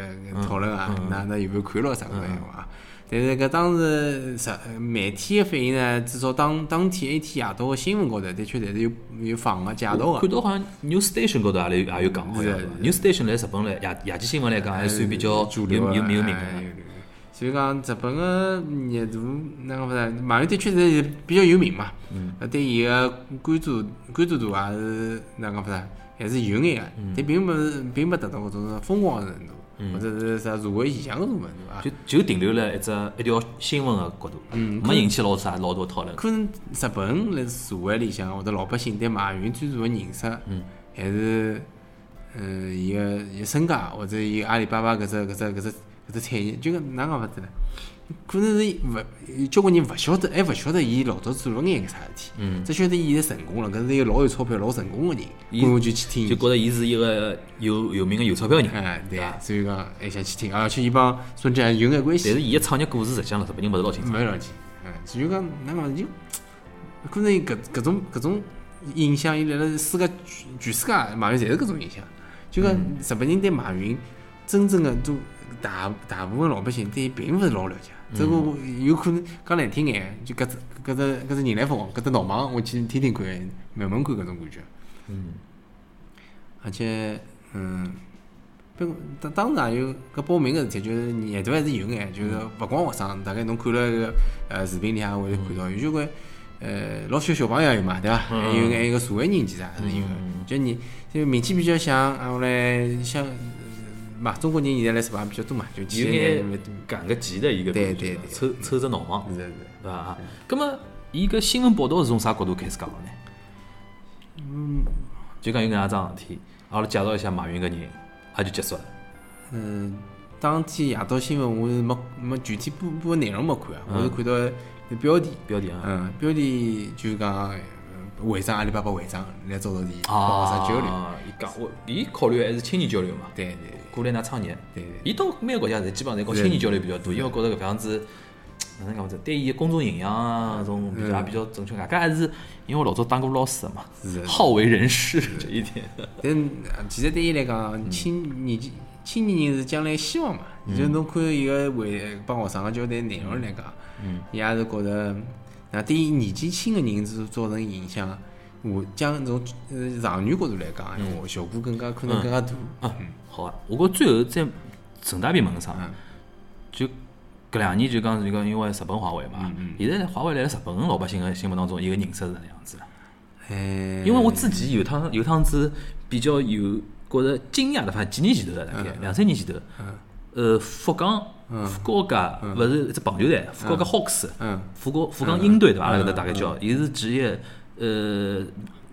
讨论啊？那那有没有看牢啥个闲话？但是搿当时实媒体个反应呢，至少当当天一天夜到个新闻高头，的确侪是有有放个介绍个看。到好像 News Station 高头也有也有讲，好像是 News Station 来日本来夜夜间新闻来讲，还算比较有主流有有名个。哎所以讲日本个热度，哪讲法呢？马云的确是比较有名嘛，呃对伊个关注关注度也是哪讲法呢？还是有眼个，但并勿是并没达到搿种疯狂个程度，或者是啥社会现象搿种物事，对伐？就就停留了一只一条新闻个角度，没引起老啥老多讨论。可能日本辣社会里向或者老百姓对马云专注个认识，还是呃伊个伊个身价或者伊阿里巴巴搿只搿只搿只搿只产业，就讲哪能讲法子呢？可能是勿有交关人勿晓得，还勿晓得伊老早做了眼啥事体，只晓得伊现在成功了，搿是一个老有钞票、老成功个人，伊然后就去听就。觉着伊是一个有有名个有钞票个人，哎，对，所以讲还想去听，而且伊帮孙正还有眼关系。但是伊个创业故事实际上日本人勿是老清楚。没了解，嗯，所以讲哪讲就可能搿搿种搿种影响，伊辣辣世界全全世界马云侪是搿种影响。就讲日本人对马云真正个都大大部分老百姓对伊并勿是老了解。这个有可能讲难听眼，就搿只搿只搿只人来疯，搿只闹忙，我去听听看，问问看搿种感觉。嗯，而且，嗯，不过当当然也有搿报名个事体，就是热度还是有眼，就是勿光学生，大概侬看了个呃视频里向会看到有交关呃老小小朋友也有嘛，对伐？还有眼一个社会人士啥是有个，就你就名气比较响，啊后来像呃嘛，中国人现在来日本也比较多嘛，就有去眼年赶个集的一个对对对凑凑只闹忙，是是。对伐？啊，葛么伊搿新闻报道是从啥角度开始讲个呢？嗯，就讲有搿能样桩事体，阿拉介绍一下马云搿人，也就结束了。嗯，当天夜到新闻我是没没具体播播内容没看啊，我是看到个标题。标题啊，嗯，标题就是讲呃会长阿里巴巴会长来早稻田帮学生交流。啊，伊讲我，伊考虑还是青年交流嘛，对对过来㑚创业。对对伊到每个国家侪基本上侪搞青年交流比较多，因为觉着搿样子，哪能讲法子，对伊个公众形象啊，搿种比较也比较正确。外加还是因为我老早当过老师的嘛好为人师这一点。但呃其实对伊来讲，青年纪青年人是将来希望嘛。就侬看伊个为帮学生个交代内容来讲，嗯，伊也是觉着，那对于年纪轻个人是造成影响。我将从呃长远角度来讲，闲话效果更加可能更加大。啊，好啊，我觉最后再顺带便问个啥，就搿两年就讲就讲因为日本华为嘛，嗯现在华为辣辣日本老百姓个心目当中，一个认识是哪能样子？哎，因为我自己有趟有趟子比较有觉着惊讶的，反正几年前头了，大概两三年前头，呃，福冈福冈家勿是一只棒球队，福冈家 Hawks，嗯。福冈福冈鹰队对伐？阿拉搿搭大概叫，伊是职业呃。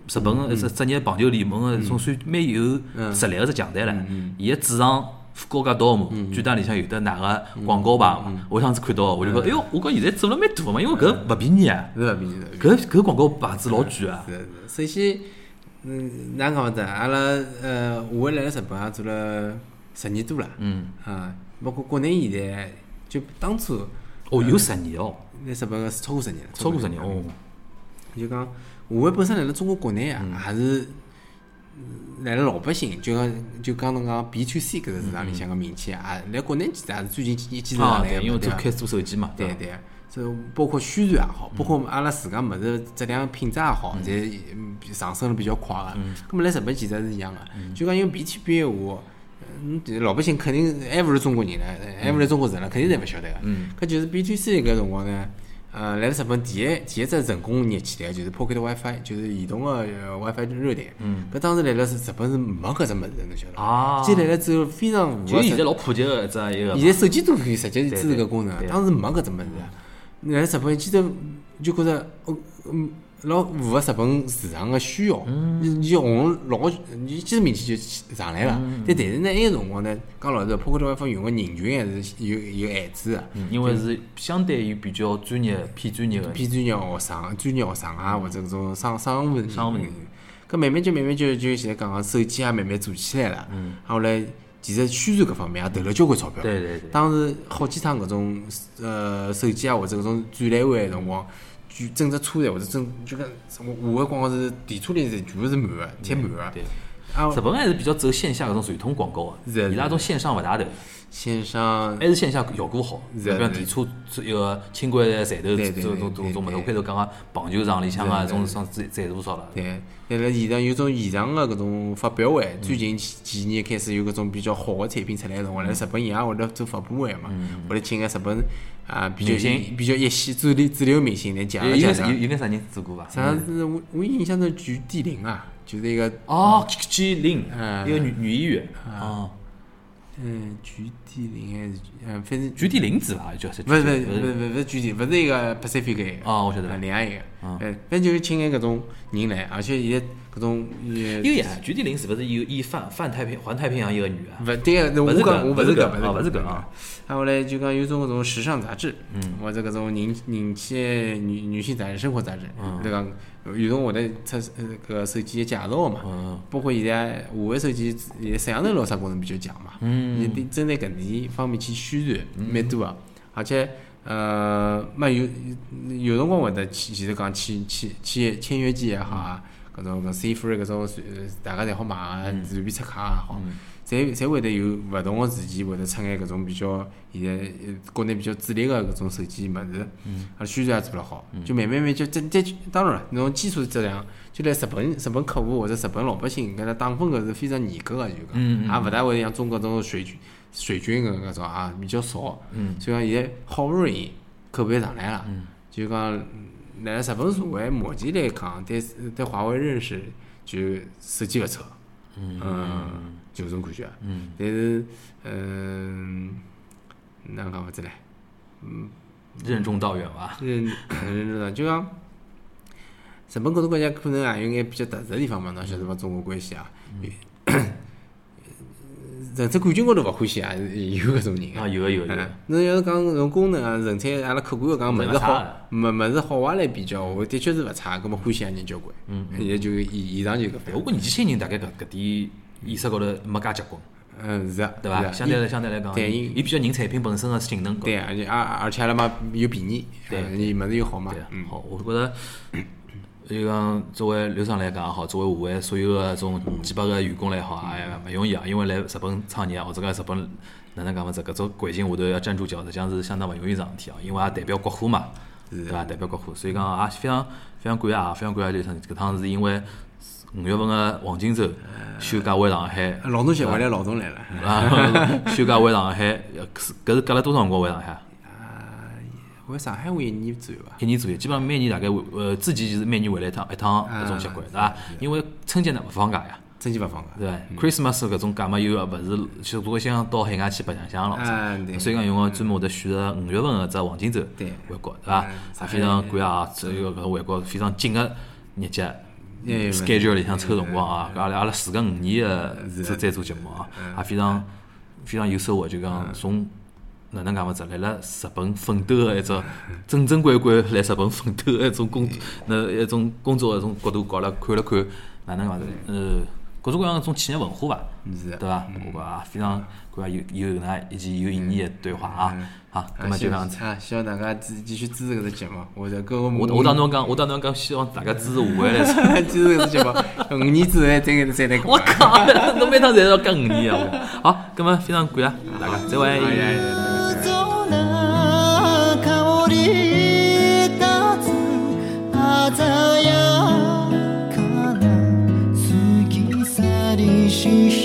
日本个一只职业棒球联盟个总算蛮有实力个只强队了，伊个主场福冈家 Dome 巨蛋里向有得哪个广告牌嘛？我上次看到，我就讲，哎哟，我讲现在做了蛮大个嘛，因为搿勿便宜啊，是勿便宜搿搿广告牌子老贵啊。是是，首先，嗯，哪能讲法子？阿拉呃，我来了日本也做了十年多了，嗯，啊，包括国内现在就当初哦，有十年哦，来日本个超过十年了，超过十年哦。就讲，华为本身来了中国国内啊，还是嗯来了老百姓，就讲就讲侬讲 B to C 搿个市场里向个名气啊，来国内其实也是最近几年几年来，因为开始做手机嘛，对吧？对，这包括宣传也好，包括阿拉自家物事质量品质也好，侪嗯上升了比较快个。咁么来日本其实是一样个，就讲因为 B to B 个话，嗯，老百姓肯定还勿是中国人呢，还勿是中国人了，肯定侪勿晓得个。搿就是 B to C 搿辰光呢。呃，来了日本第一第一只成功热起来就是 Pocket WiFi，就是移动个呃 WiFi 热点。嗯。搿当时来了是日本是没搿只物事的，侬晓得伐？啊现在来了之后非常符合实就现在老普及个一只一个，现在手机都可以直接支持搿功能，当时没搿只物事。来日本记得就觉着，哦嗯，老符合日本市场个需要，你你红老，你其实名气就上来了。但但是呢，埃个辰光呢，讲老实，Pocket WiFi 用个人群还是有有限制个。嗯因为是相对于比较专业、偏专业个，偏专业学生、专业学生啊，或者搿种商商务商务人员搿慢慢就慢慢就就现在讲个手机也慢慢做起来了。嗯。后来其实宣传搿方面也投了交关钞票。对对对当时好几趟搿种呃手机啊或者搿种展览会个辰光，举整只车站或者整就讲我我个广告是地车里是全部是满的，贴满的。对。啊日，本还是比较走线下搿种传统广告是伊拉种线上勿大投，线上还是线下效果好。是的比方电车一个轻轨站头对对种种对对种种物事，我开头讲个棒球场里向啊，是的种上赞赞多少了？对，但辣现场有种现场个搿种发表嗯会，最近几几年开始有搿种比较好个产品出来个辰光，辣日本伊也会得做发布会嘛，会得请个日本啊比较嗯明星。比较一线主流主流明星来讲讲有。有有眼啥人做过伐？啥是我我印象中举地灵啊，就是一个哦，G 零嗯。一个女女演员。哦，嗯举地林还是嗯反正举地林子伐？就是勿是勿是不勿是勿是勿是具体，勿是一个 Pacific 哦，我晓得呃了。另外一个，嗯，反正就是请眼搿种人来，而且现在搿种呃，有呀，举地林是勿是有演泛泛太平环太平洋一个女啊？勿对个，我勿是我勿是搿，勿是搿勿是搿啊勿是搿啊。啊，后来就讲有种搿种时尚杂志，嗯，或者搿种人人气女女性杂志、生活杂志，对讲有种会得出呃搿个手机的介绍嘛，嗯。包括现在华为手机现在摄像头咾啥功能比较强嘛，嗯。你得针对搿点方面去宣传，蛮多个，而且呃，嘛有有辰光会得去，其实讲签签签签约机也好啊，搿种搿 C free 搿种随大家侪好买啊，随便出卡也好。侪侪会得有勿同个时期会得出眼搿种比较现在呃国内比较主力个搿种手机物事，啊宣传也做了好，就慢慢慢就再再当然了，侬基础质量就来日本日本客户或者日本老百姓搿搭打分搿是非常严格个，就嗯讲，也勿大会像中国搿种水军水军搿搿种啊比较少，嗯。所以讲现在好不容易口碑上来了，就讲辣辣日本社会目前来讲，对对华为认识就手机勿错。嗯，就搿种感觉。嗯，但是，嗯，哪能讲法子唻？任重道远伐？认认知道，就讲日本搿种国家可能也有眼比较特殊个地方嘛，侬晓得伐？中国关系啊，人才感情高头勿欢喜也是有搿种人啊，个。有个有个有嗯个，，侬要是讲搿种功能啊，人才阿拉客观个讲，物事好的，物物事好坏来比较，我的确是勿差，搿么欢喜个人交关。嗯，现在就以以上就搿对，我觉年轻人大概搿搿点意识高头没介结棍，嗯，是啊，对伐？相对来相对来讲，对伊伊比较认产品本身个性能高。对，而且而而且阿拉嘛又便宜，对嗯伊物事又好嘛好，我觉着就讲作为刘厂来讲也好，作为华为所有个种几百个员工来好，哎呀勿容易啊，因为来日本创业或者讲日本哪能讲法子，搿种环境下头要站住脚，实际上是相当勿容易桩事体哦，因为也代表国货嘛，对伐？代表国货，所以讲也非常非常感谢啊，非常感谢刘厂，搿趟是因为五月份个黄金周休假回上海。劳动协会来劳动来了，啊，*laughs* 休假回上海，呃搿是隔了多少辰光回上海？回上海会一年左右吧。一年左右，基本上每年大概回呃之前就是每年回来一趟一趟搿种习惯，对伐？因为春节呢勿放假呀，春节勿放假。对伐？Christmas 搿种假嘛又勿是，就如果想到海外去白相相啊了，对所以讲用个专门会得选择五月份个只黄金周对回国，对伐非常感谢啊，这个搿个回国非常紧个日节。哎 schedule 里向抽辰光啊，阿拉阿拉时隔五年个是。在在做节目啊，也非常非常有收获。就讲从哪能讲法子，来了日本奋斗个一只正正规规来日本奋斗个一种工 *laughs* 那一种工作个一种角度，搞了看了看哪能讲法子，呃，各种各样种企业文化吧，是对伐？我觉啊，非常搿个有有哪一件有意义个对话啊。好，那么就这。希望大家继继续支持搿只节目，我我我当侬讲，我当侬讲，希望大家支持我来支持搿只节目。五年之后再再再来。*laughs* 我靠，侬每趟侪要讲五年啊！好，那么非常感谢大家，再会。心事。